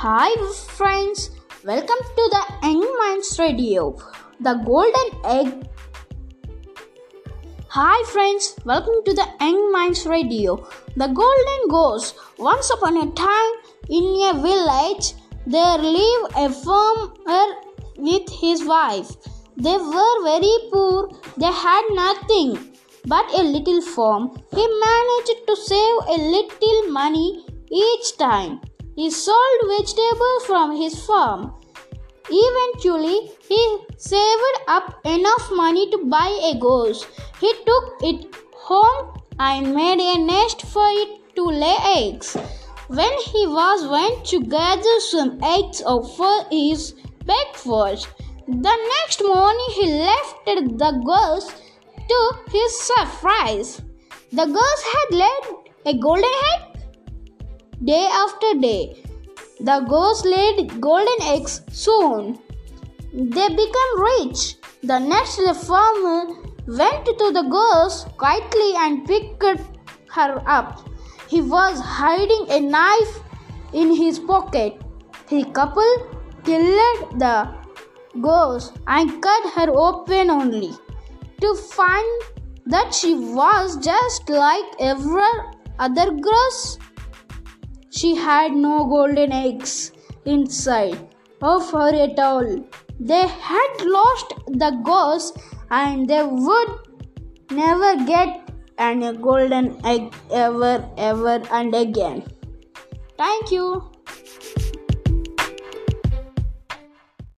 Hi friends, welcome to the Young Minds Radio. The Golden Egg. Hi friends, welcome to the Young Minds Radio. The Golden Ghost. Once upon a time, in a village, there lived a farmer with his wife. They were very poor, they had nothing but a little farm. He managed to save a little money each time. He sold vegetables from his farm. Eventually, he saved up enough money to buy a goose. He took it home and made a nest for it to lay eggs. When he was went to gather some eggs for his breakfast, the next morning he left the goose to his surprise. The goose had laid a golden egg day after day. The goose laid golden eggs soon. They became rich. The next farmer went to the goose quietly and picked her up. He was hiding a knife in his pocket. The couple killed the goose and cut her open only to find that she was just like every other goose. She had no golden eggs inside of her at all. They had lost the goose and they would never get any golden egg ever, ever, and again. Thank you.